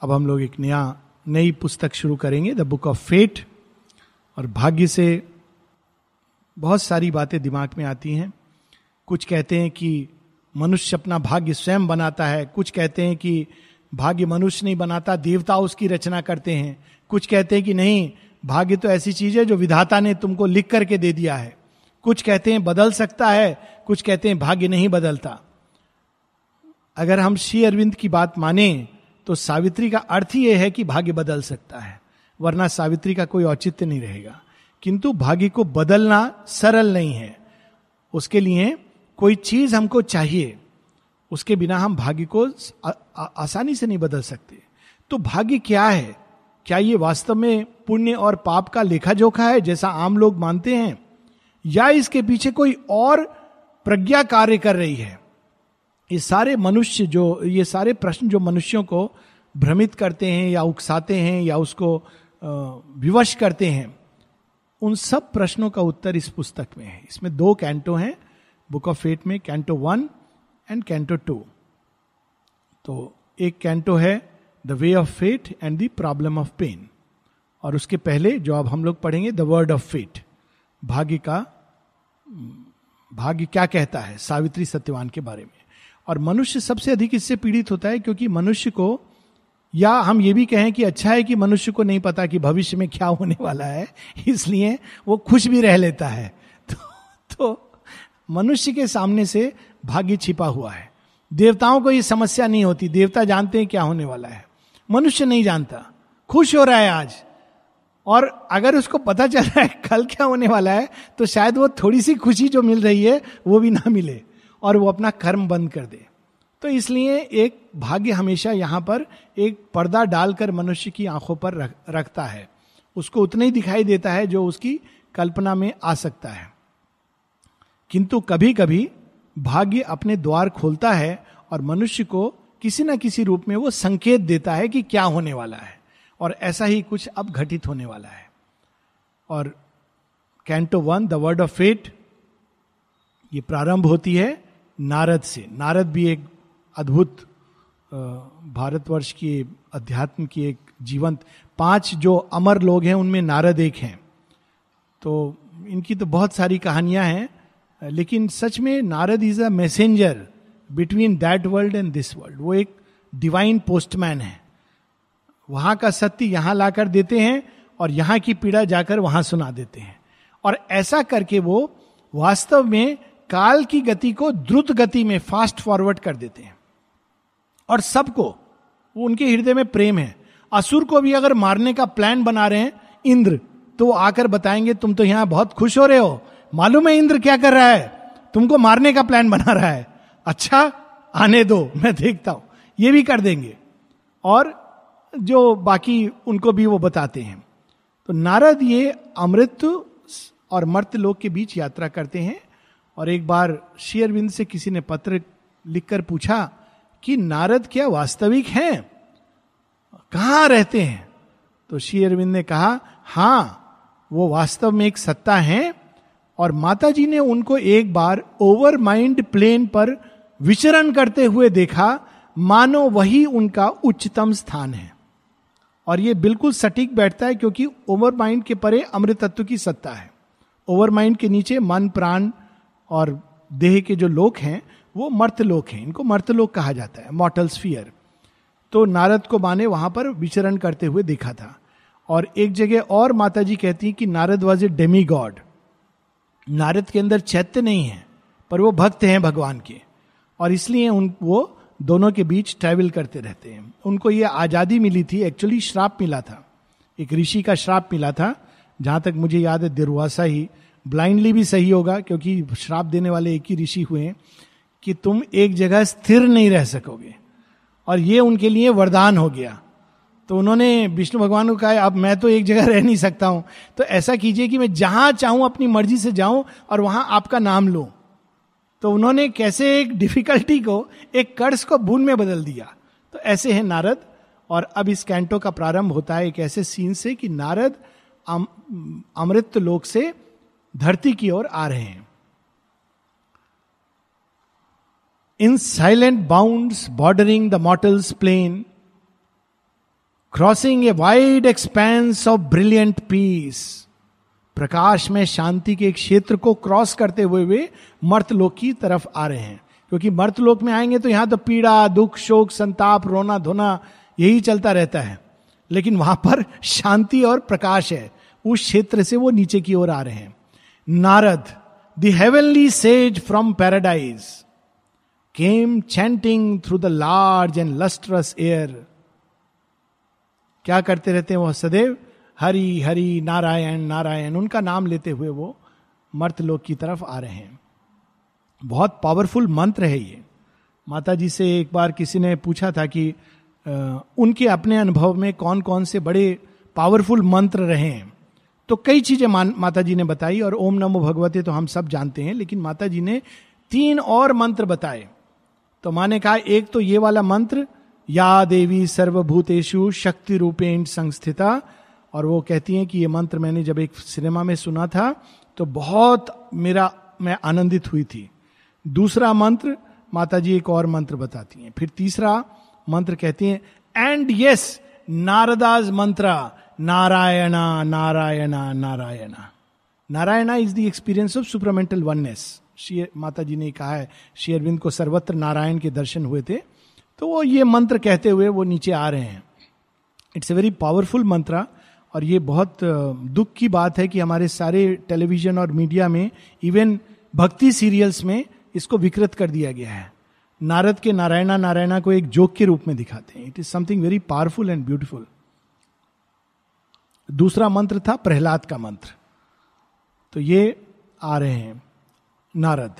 अब हम लोग एक नया, नई पुस्तक शुरू करेंगे द बुक ऑफ़ फेट और भाग्य से बहुत सारी बातें दिमाग में आती हैं। कुछ कहते हैं कि मनुष्य अपना भाग्य स्वयं बनाता है। कुछ कहते हैं कि भाग्य मनुष्य नहीं बनाता देवता उसकी रचना करते हैं। कुछ कहते हैं कि नहीं, भाग्य तो ऐसी चीज़ है जो विधाता ने तुमको लिख करके दे दिया है। कुछ कहते हैं बदल सकता है, कुछ कहते हैं भाग्य नहीं बदलता। अगर हम श्री अरविंद की बात माने तो सावित्री का अर्थ ही यह है कि भाग्य बदल सकता है, वरना सावित्री का कोई औचित्य नहीं रहेगा। किंतु भाग्य को बदलना सरल नहीं है। उसके लिए कोई चीज़ हमको चाहिए, उसके बिना हम भाग्य को आसानी से नहीं बदल सकते। तो भाग्य क्या है? क्या ये वास्तव में पुण्य और पाप का लेखा जोखा है, जैसा आम लोग मानते हैं? या इसके पीछे कोई और प्रज्ञा कार्य कर रही है? ये सारे मनुष्य जो, ये सारे प्रश्न जो मनुष्यों को भ्रमित करते हैं या उकसाते हैं या उसको विवश करते हैं, उन सब प्रश्नों का उत्तर इस पुस्तक में है। इसमें दो कैंटो हैं, बुक ऑफ़ फेट में canto one and canto two. तो एक कैंटो है, the way of fate and the problem of pain. और उसके पहले जो अब हम लोग पढ़ेंगे, द वर्ड ऑफ़ फेट भाग्य का, भाग्य क्या कहता है? सावित्री सत्यवान के बारे में। और मनुष्य सबसे अधिक इससे पीड़ित होता है क्योंकि मनुष्य को या हम ये भी कहें कि अच्छा है कि मनुष्य को नहीं पता कि भविष्य में क्या होने वाला है इसलिए वो खुश भी रह लेता है। तो, तो मनुष्य के सामने से भाग्य छिपा हुआ है। देवताओं को ये समस्या नहीं होती। देवता जानते हैं क्या होने वाला है। मनुष्य नहीं जानता। खुश हो रहा है आज। और अगर उसको पता चल रहा है कल क्या होने वाला है तो शायद वो थोड़ी सी खुशी जो मिल रही है वो भी ना मिले और वो अपना कर्म बंद कर दे। तो इसलिए एक भाग्य हमेशा यहाँ पर एक पर्दा डालकर मनुष्य की आँखों पर रख, रखता है। उसको उतना ही दिखाई देता है जो उसकी कल्पना में आ सकता है। किंतु कभी कभी भाग्य अपने द्वार खोलता है और मनुष्य को किसी ना किसी रूप में वो संकेत देता है कि क्या होने वाला है और ऐसा ही कुछ अब घटित होने वाला है। और canto one the word of fate ये प्रारंभ होती है नारद से। नारद भी एक अद्भुत भारतवर्ष की अध्यात्म की एक जीवंत, पाँच जो अमर लोग हैं, उनमें नारद एक हैं। तो इनकी तो बहुत सारी कहानियाँ हैं, लेकिन सच में Narad is a messenger between that world and this world. वो एक डिवाइन पोस्टमैन है। वहाँ का सत्य यहाँ लाकर देते हैं और यहाँ की पीड़ा जाकर वहाँ सुना देते हैं। और ऐसा करके वो वास्तव में काल की गति को द्रुत गति में फास्ट फॉरवर्ड कर देते हैं। और सबको, वो उनके हृदय में प्रेम है। असुर को भी अगर मारने का प्लान बना रहे हैं, इंद्र तो वो आकर बताएँगे, तुम तो यहाँ बहुत खुश हो रहे हो। मालूम है इंद्र क्या कर रहा है? तुमको मारने का प्लान बना रहा है। अच्छा आने दो, मैं देखता हूँ। ये भी कर देंगे। और जो बाकी उनको भी वो बताते हैं। तो नारद ये अमृत और मर्त लोग के बीच यात्रा करते हैं। और एक बार शेयरविंद से किसी ने पत्र लिखकर पूछा कि नारद क्या वास्तविक हैं? कहाँ रहते हैं? तो श्री अरविंद ने कहा, हाँ, वो वास्तव में एक सत्ता है और माता जी ने उनको एक बार ओवर माइंड प्लेन पर विचरण करते हुए देखा, मानो वही उनका उच्चतम स्थान है। और ये बिल्कुल सटीक बैठता है क्योंकि ओवर माइंड के परे अमृत तत्व की सत्ता है। ओवर माइंड के नीचे मन, प्राण और देह के जो लोक हैं वो मर्त लोक हैं। इनको मर्तलोक कहा जाता है मॉटल स्फियर तो नारद को माने वहाँ पर विचरण करते हुए देखा था। और एक जगह और माता जी कहती है कि Narad was a demigod Narad के अंदर चैत्य नहीं है, पर वो भक्त हैं भगवान के। और इसलिए उन, वो दोनों के बीच ट्रैवल करते रहते हैं। उनको ये आज़ादी मिली थी एक्चुअली श्राप मिला था। एक ऋषि का श्राप मिला था, जहाँ तक मुझे याद है, दिरवासा ही ब्लाइंडली भी सही होगा, क्योंकि श्राप देने वाले एक ही ऋषि हुए हैं। कि तुम एक जगह स्थिर नहीं रह सकोगे। और ये उनके लिए वरदान हो गया। तो उन्होंने विष्णु भगवान को कहा, अब मैं तो एक जगह रह नहीं सकता हूँ। तो ऐसा कीजिए कि मैं जहाँ चाहूँ, अपनी मर्ज़ी से जाऊँ और वहाँ आपका नाम लूँ। तो उन्होंने कैसे एक डिफिकल्टी को, एक कर्ज को बूंद में बदल दिया। तो ऐसे है नारद। और अब इस कैंटो का प्रारंभ होता है एक ऐसे सीन से कि नारद अमृत लोक से धरती की ओर आ रहे हैं। In silent bound bordering the mortal's plane crossing a wide expanse of brilliant peace प्रकाश में शांति के क्षेत्र को क्रॉस करते हुए वे मर्तलोक की तरफ़ आ रहे हैं। क्योंकि मर्तलोक में आएँगे तो यहाँ तो पीड़ा, दुख, शोक, संताप, रोना, धोना, यही चलता रहता है। लेकिन वहाँ पर शांति और प्रकाश है। उस क्षेत्र से वो नीचे की ओर आ रहे हैं। Narad the heavenly sage from paradise came chanting through the large and lustrous air क्या करते रहते हैं वो सदैव हरि हरि, नारायण नारायण, उनका नाम लेते हुए वो मर्त लोक की तरफ़ आ रहे हैं। बहुत पावरफुल मंत्र है ये। माता जी से एक बार किसी ने पूछा था कि उनके अपने अनुभव में कौन कौन से बड़े पावरफुल मंत्र रहे हैं? तो कई चीज़ें माता जी ने बताई और ओम नमो भगवते तो हम सब जानते हैं, लेकिन माता जी ने तीन और मंत्र बताए। तो माँ ने कहा, एक तो ये वाला मंत्र, या देवी सर्वभूतेषु शक्ति रूपेण संस्थिता, और वो कहती हैं कि ये मंत्र मैंने जब एक सिनेमा में सुना था तो बहुत मेरा, मैं आनंदित हुई थी। दूसरा मंत्र माता जी एक और मंत्र बताती हैं। फिर तीसरा मंत्र कहती हैं and yes Narada's mantra, Narayana Narayana Narayana. Narayana is the experience of supermental oneness Shri Mata ji ने कहा है, श्री अरविंद को सर्वत्र नारायण के दर्शन हुए थे। तो वो ये मंत्र कहते हुए वो नीचे आ रहे हैं। इट्स ए वेरी पावरफुल मंत्र और ये बहुत दुख की बात है कि हमारे सारे टेलीविज़न और मीडिया में इवन भक्ति सीरियल्स में इसको विकृत कर दिया गया है। नारद के नारायणा नारायणा को एक जोक के रूप में दिखाते हैं। It is something very powerful and beautiful दूसरा मंत्र था प्रहलाद का मंत्र। तो ये आ रहे हैं। नारद।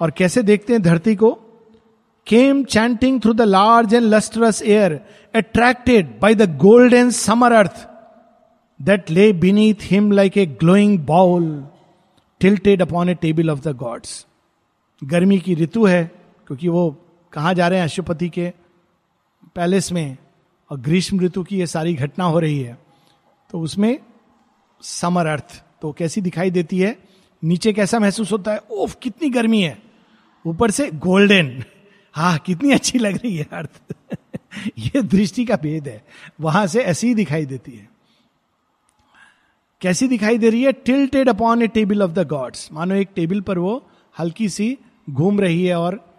और कैसे देखते हैं धरती को? Came chanting through the large and lustrous air attracted by the golden summer earth that lay beneath him like a glowing bowl tilted upon a table of the gods गर्मी की ऋतु है, क्योंकि वो कहाँ जा रहे हैं अशुपति के पैलेस में? और ग्रीष्म ऋतु की ये सारी घटना हो रही है। तो उसमें समर अर्थ तो कैसी दिखाई देती है? नीचे कैसा महसूस होता है, ओफ, कितनी गर्मी है। ऊपर से, गोल्डन। हा, कितनी अच्छी लग रही है अर्थ ये दृष्टि का भेद है। वहाँ से ऐसी ही दिखाई देती है। कैसी दिखाई दे रही है? Tilted upon a table of the gods मानो एक टेबल पर वो हल्की सी घूम रही है और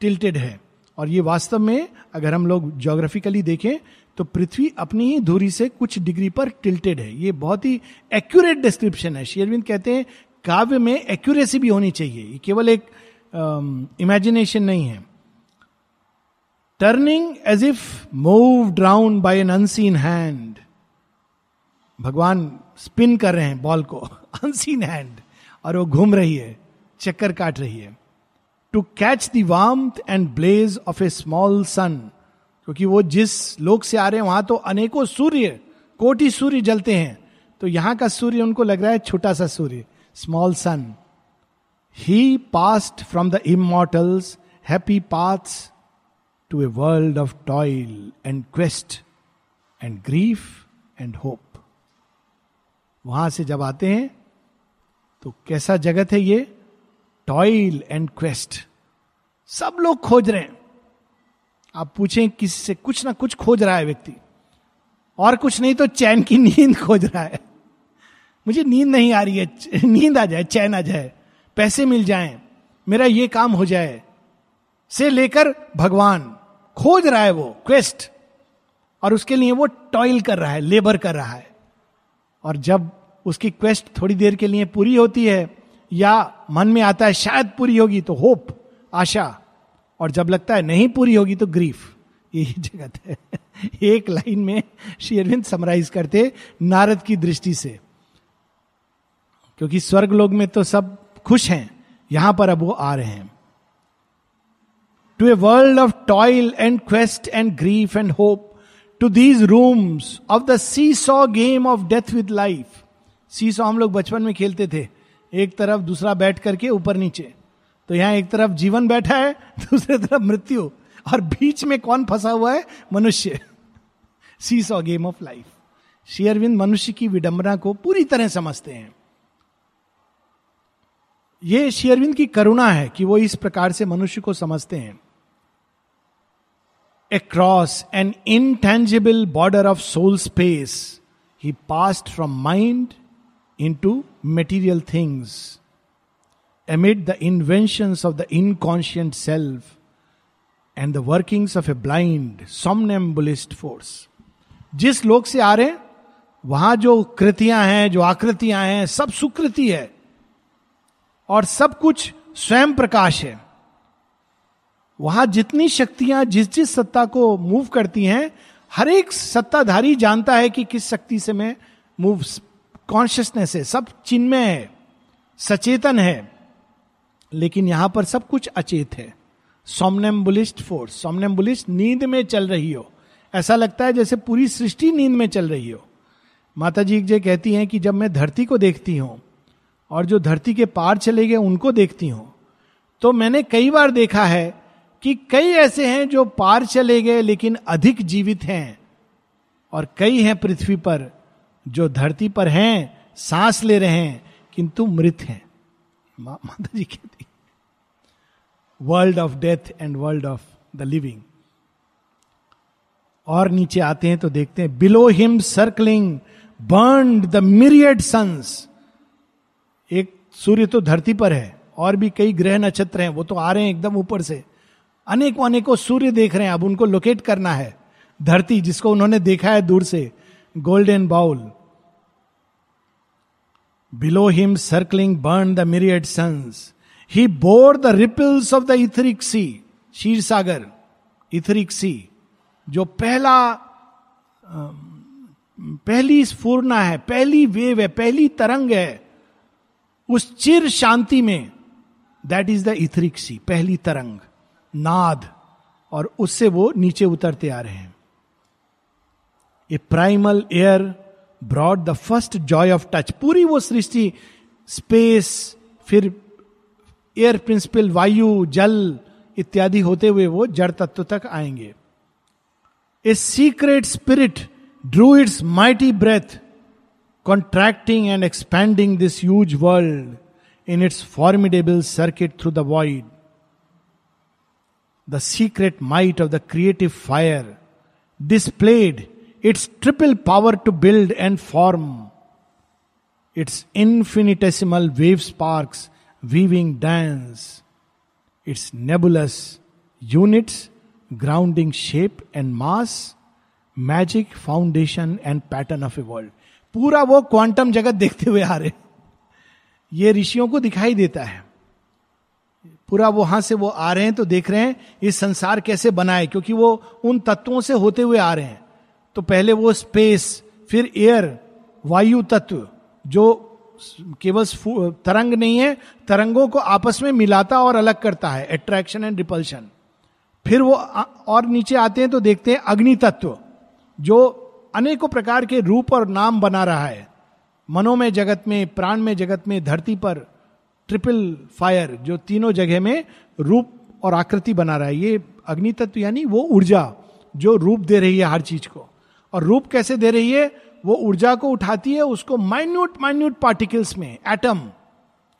टिल्टेड है। और ये वास्तव में, अगर हम लोग जोग्राफिकली देखें तो पृथ्वी अपनी ही दूरी से कुछ डिग्री पर टिल्टेड है। ये बहुत ही एक्यूरेट डिस्क्रिप्शन है। शेयरविंद कहते हैं काव्य में एक्यूरेसी भी होनी चाहिए। केवल एक इमेजिनेशन नहीं है। Turning as if move drawn by an unseen hand भगवान स्पिन कर रहे हैं बॉल को। अनसीन हैंड और वो घूम रही है, चक्कर काट रही है। To catch the and blaze of a small sun क्योंकि वो जिस लोक से आ रहे हैं, वहाँ तो अनेकों सूर्य, कोटि सूर्य जलते हैं। तो यहाँ का सूर्य उनको लग रहा है छोटा सा सूर्य। Small sun he passed from the immortals' happy paths to a world of toil and quest and grief and hope वहाँ से जब आते हैं तो कैसा जगत है ये? टॉयल एंड क्वेस्ट सब लोग खोज रहे हैं। आप पूछें किसी से कुछ ना कुछ खोज रहा है व्यक्ति। और कुछ नहीं तो चैन की नींद खोज रहा है। मुझे नींद नहीं आ रही है, नींद आ जाए, चैन आ जाए, पैसे मिल जाएँ, मेरा ये काम हो जाए, से लेकर भगवान, खोज रहा है वो क्वेस्ट और उसके लिए वो टॉयल कर रहा है लेबर कर रहा है। और जब उसकी क्वेस्ट थोड़ी देर के लिए पूरी होती है, या मन में आता है, शायद पूरी होगी तो होप आशा, और जब लगता है नहीं पूरी होगी तो ग्रीफ यही जगत है। एक लाइन में श्री अरविंद समराइज करते नारद की दृष्टि से। क्योंकि स्वर्ग लोग में तो सब खुश हैं, यहाँ पर अब वो आ रहे हैं। To a world of toil and quest and grief and hope to these rooms of the seesaw game of death with life seesaw हम लोग बचपन में खेलते थे, एक तरफ़ दूसरा बैठ करके ऊपर नीचे। तो यहाँ एक तरफ़ जीवन बैठा है, दूसरे तरफ़ मृत्यु। और बीच में कौन फंसा हुआ है? मनुष्य। Seesaw game of life शेयरविंद मनुष्य की विडंबना को पूरी तरह समझते हैं। ये शेयरविंद की करुणा है कि वो इस प्रकार से मनुष्य को समझते हैं। Across an intangible border of soul space he passed from mind into material things amid the invention of the inconscient self and the workings of a blind somnambulist force जिस लोग से आ रहे वहाँ जो कृतियाँ हैं, जो आकृतियाँ हैं, सब सुकृति है। और सब कुछ स्वयं प्रकाश है। वहाँ जितनी शक्तियाँ जिस जिस सत्ता को मूव करती हैं, हर एक सत्ताधारी जानता है कि किस शक्ति से मैं मूव कॉन्शियसनेस है, सब चिन्मय है, सचेतन है। लेकिन यहाँ पर सब कुछ अचेत है। सोमनेम्बुलिस्ट फोर्स सोमनेम्बुलिस्ट नींद में चल रही हो। ऐसा लगता है जैसे पूरी सृष्टि नींद में चल रही हो। माता जी जे कहती हैं कि जब मैं धरती को देखती हूँ और जो धरती के पार चले गए उनको देखती हूँ। तो मैंने कई बार देखा है कि कई ऐसे हैं जो पार चले गए लेकिन अधिक जीवित हैं और कई हैं पृथ्वी पर जो धरती पर हैं, सांस ले रहे हैं, किंतु मृत हैं। माता जी कहती world of death and world of the living और नीचे आते हैं तो देखते हैं below him circling burn the myriad suns सूर्य तो धरती पर है, और भी कई ग्रह नक्षत्र हैं, वो तो आ रहे हैं एकदम ऊपर से। अनेकों अनेकों सूर्य देख रहे हैं, अब उनको लोकेट करना है। धरती जिसको उन्होंने देखा है दूर से golden bowl below him circling burn the myriad suns he bore the ripples of the etheric sea Ksheer Sagar etheric sea जो पहला पहली स्फूर्णा है, पहली वेव है, पहली तरंग है। उस चिर शांति में that is the etheric sea पहली तरंग, नाद, और उससे वो नीचे उतरते आ रहे हैं। A primal air broad the first joy of touch पूरी वो सृष्टि स्पेस फिर एयर प्रिंसिपल वायु, जल इत्यादि होते हुए वो जड़ तत्व तक आएँगे। A secret spirit drew its mighty breath contracting and expanding this huge world in its formidable circuit through the void. The secret might of the creative fire displayed its triple power to build and form, its infinitesimal wave sparks weaving dance, its nebulous units grounding shape and mass, magic foundation and pattern of a world. पूरा वो quantum जगत देखते हुए आ रहे ये ऋषियों को दिखाई देता है। पूरा वहाँ से वो आ रहे हैं तो देख रहे हैं ये संसार कैसे बनाए क्योंकि वो उन तत्वों से होते हुए आ रहे हैं। तो पहले वो स्पेस फिर एयर वायु तत्व, जो केवल तरंग नहीं है, तरंगों को आपस में मिलाता और अलग करता है अट्रैक्शन एंड रिपल्शन फिर वो और नीचे आते हैं तो देखते हैं अग्नि तत्व, जो अनेकों प्रकार के रूप और नाम बना रहा है। मनोमय जगत में, प्राण में जगत में, धरती पर ट्रिपल फायर, जो तीनों जगह में रूप और आकृति बना रहा है। ये अग्नि तत्व यानी वो ऊर्जा जो रूप दे रही है हर चीज़ को। और रूप कैसे दे रही है? वो ऊर्जा को उठाती है उसको माइन्यूट माइन्यूट पार्टिकल्स में एटम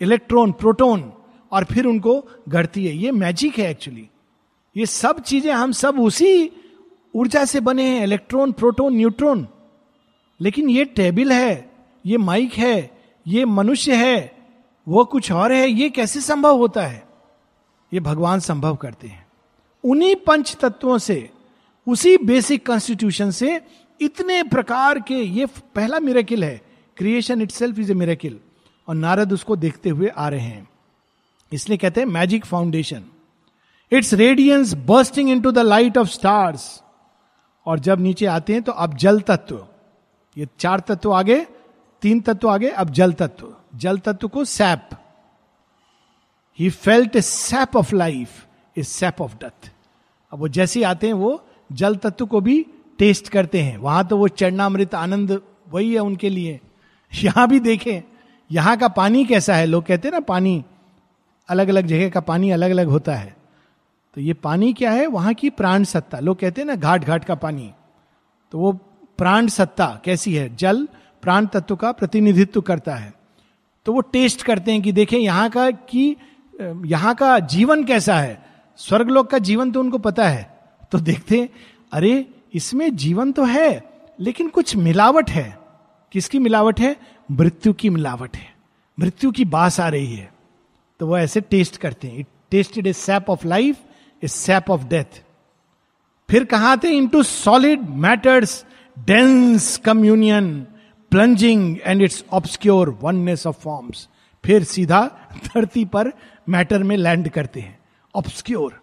इलेक्ट्रॉन प्रोटोन और फिर उनको गढ़ती है। ये मैजिक है एक्चुअली ये सब चीज़ें हम सब उसी ऊर्जा से बने हैं इलेक्ट्रॉन प्रोटोन न्यूट्रॉन लेकिन ये टेबल है, ये माइक है, ये मनुष्य है, वो कुछ और है, ये कैसे संभव होता है? ये भगवान संभव करते हैं। उन्हीं पंच तत्वों से, उसी बेसिक कॉन्स्टिट्यूशन से इतने प्रकार के, ये पहला मिरेकिल है। Creation itself is a miracle और नारद उसको देखते हुए आ रहे हैं। इसलिए कहते हैं magic foundation its radiance bursting into the light of stars और जब नीचे आते हैं तो अब जल तत्व। ये चार तत्व आगे, तीन तत्व आगे, अब जल तत्व। जल तत्व को sap. He felt a sap of life is sap of death अब वो जैसे आते हैं, वो जल तत्व को भी टेस्ट करते हैं। वहाँ तो वो चरणामृत आनंद, वही है उनके लिए। यहाँ भी देखें, यहाँ का पानी कैसा है? लोग कहते हैं ना, पानी अलग अलग जगह का पानी अलग अलग होता है। तो ये पानी क्या है? वहाँ की प्राण सत्ता। लोग कहते हैं ना घाट घाट का पानी। तो वो प्राण सत्ता कैसी है? जल, प्राण तत्व का प्रतिनिधित्व करता है। तो वो टेस्ट करते हैं कि देखें, यहाँ का कि यहाँ का जीवन कैसा है? स्वर्गलोक का जीवन तो उनको पता है। तो देखते हैं, अरे, इसमें जीवन तो है, लेकिन कुछ मिलावट है। किसकी मिलावट है? मृत्यु की मिलावट है। मृत्यु की बास आ रही है। तो वो ऐसे टेस्ट करते हैं। It tasted a sap of life a sap of death फिर कहा थे? Into solid matter's dense communion plunging and its obscure oneness of forms फिर सीधा धरती पर मैटर में लैंड करते हैं। ऑब्सक्योर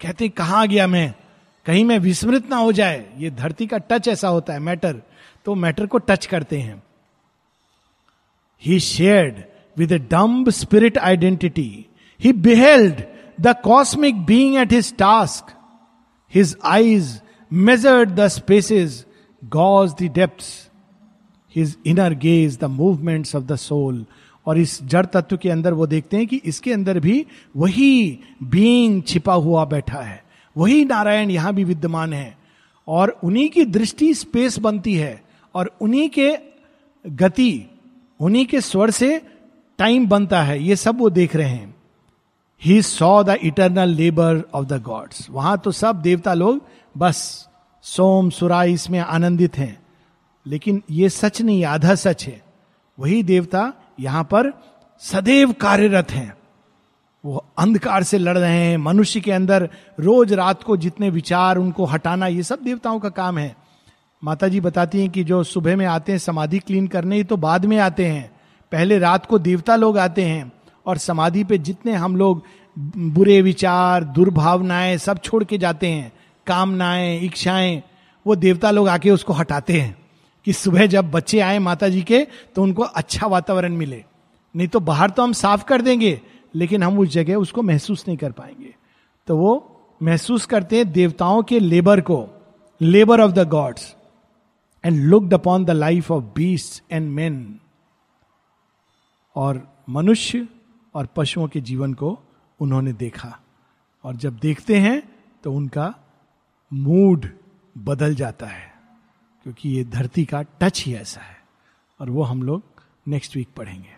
कहते कहा गया मैं? कहीं मैं विस्मृत ना हो जाए। ये धरती का टच ऐसा होता है मैटर तो मैटर को टच करते हैं। He shared with dumb spirit identity he beheld the cosmic being at his task his eyes measured the spaces gauge the depths his inner gaze the movements of the soul और इस जड़ तत्व के अंदर वो देखते हैं कि इसके अंदर भी वही बीइंग छिपा हुआ बैठा है। वही नारायण यहाँ भी विद्यमान है। और उन्हीं की दृष्टि स्पेस बनती है। और उन्हीं के गति, उन्हीं के स्वर से टाइम बनता है। ये सब वो देख रहे हैं। He saw the eternal labour of the gods वहाँ तो सब देवता लोग बस सोम सुरा इसमें आनंदित हैं। लेकिन ये सच नहीं, आधा सच है। वही देवता यहाँ पर सदैव कार्यरत हैं। वो अंधकार से लड़ रहे हैं, मनुष्य के अंदर रोज रात को जितने विचार, उनको हटाना, ये सब देवताओं का काम है। माता जी बताती हैं कि जो सुबह में आते हैं, समाधि क्लीन करने ही तो बाद में आते हैं। पहले रात को देवता लोग आते हैं। और समाधि पे जितने हम लोग बुरे विचार, दुर्भावनाएँ सब छोड़ के जाते हैं, कामनाएँ, इच्छाएँ, वो देवता लोग आके उसको हटाते हैं कि सुबह जब बच्चे आए माता जी के तो उनको अच्छा वातावरण मिले। नहीं तो बाहर तो हम साफ़ कर देंगे, लेकिन हम उस जगह उसको महसूस नहीं कर पाएँगे। तो वो महसूस करते हैं देवताओं के लेबर को labour of the gods and looked upon the life of beast and men और मनुष्य और पशुओं के जीवन को उन्होंने देखा। और जब देखते हैं तो उनका मूड बदल जाता है, क्योंकि ये धरती का टच ही ऐसा है। और वो हम लोग नेक्स्ट वीक पढ़ेंगे।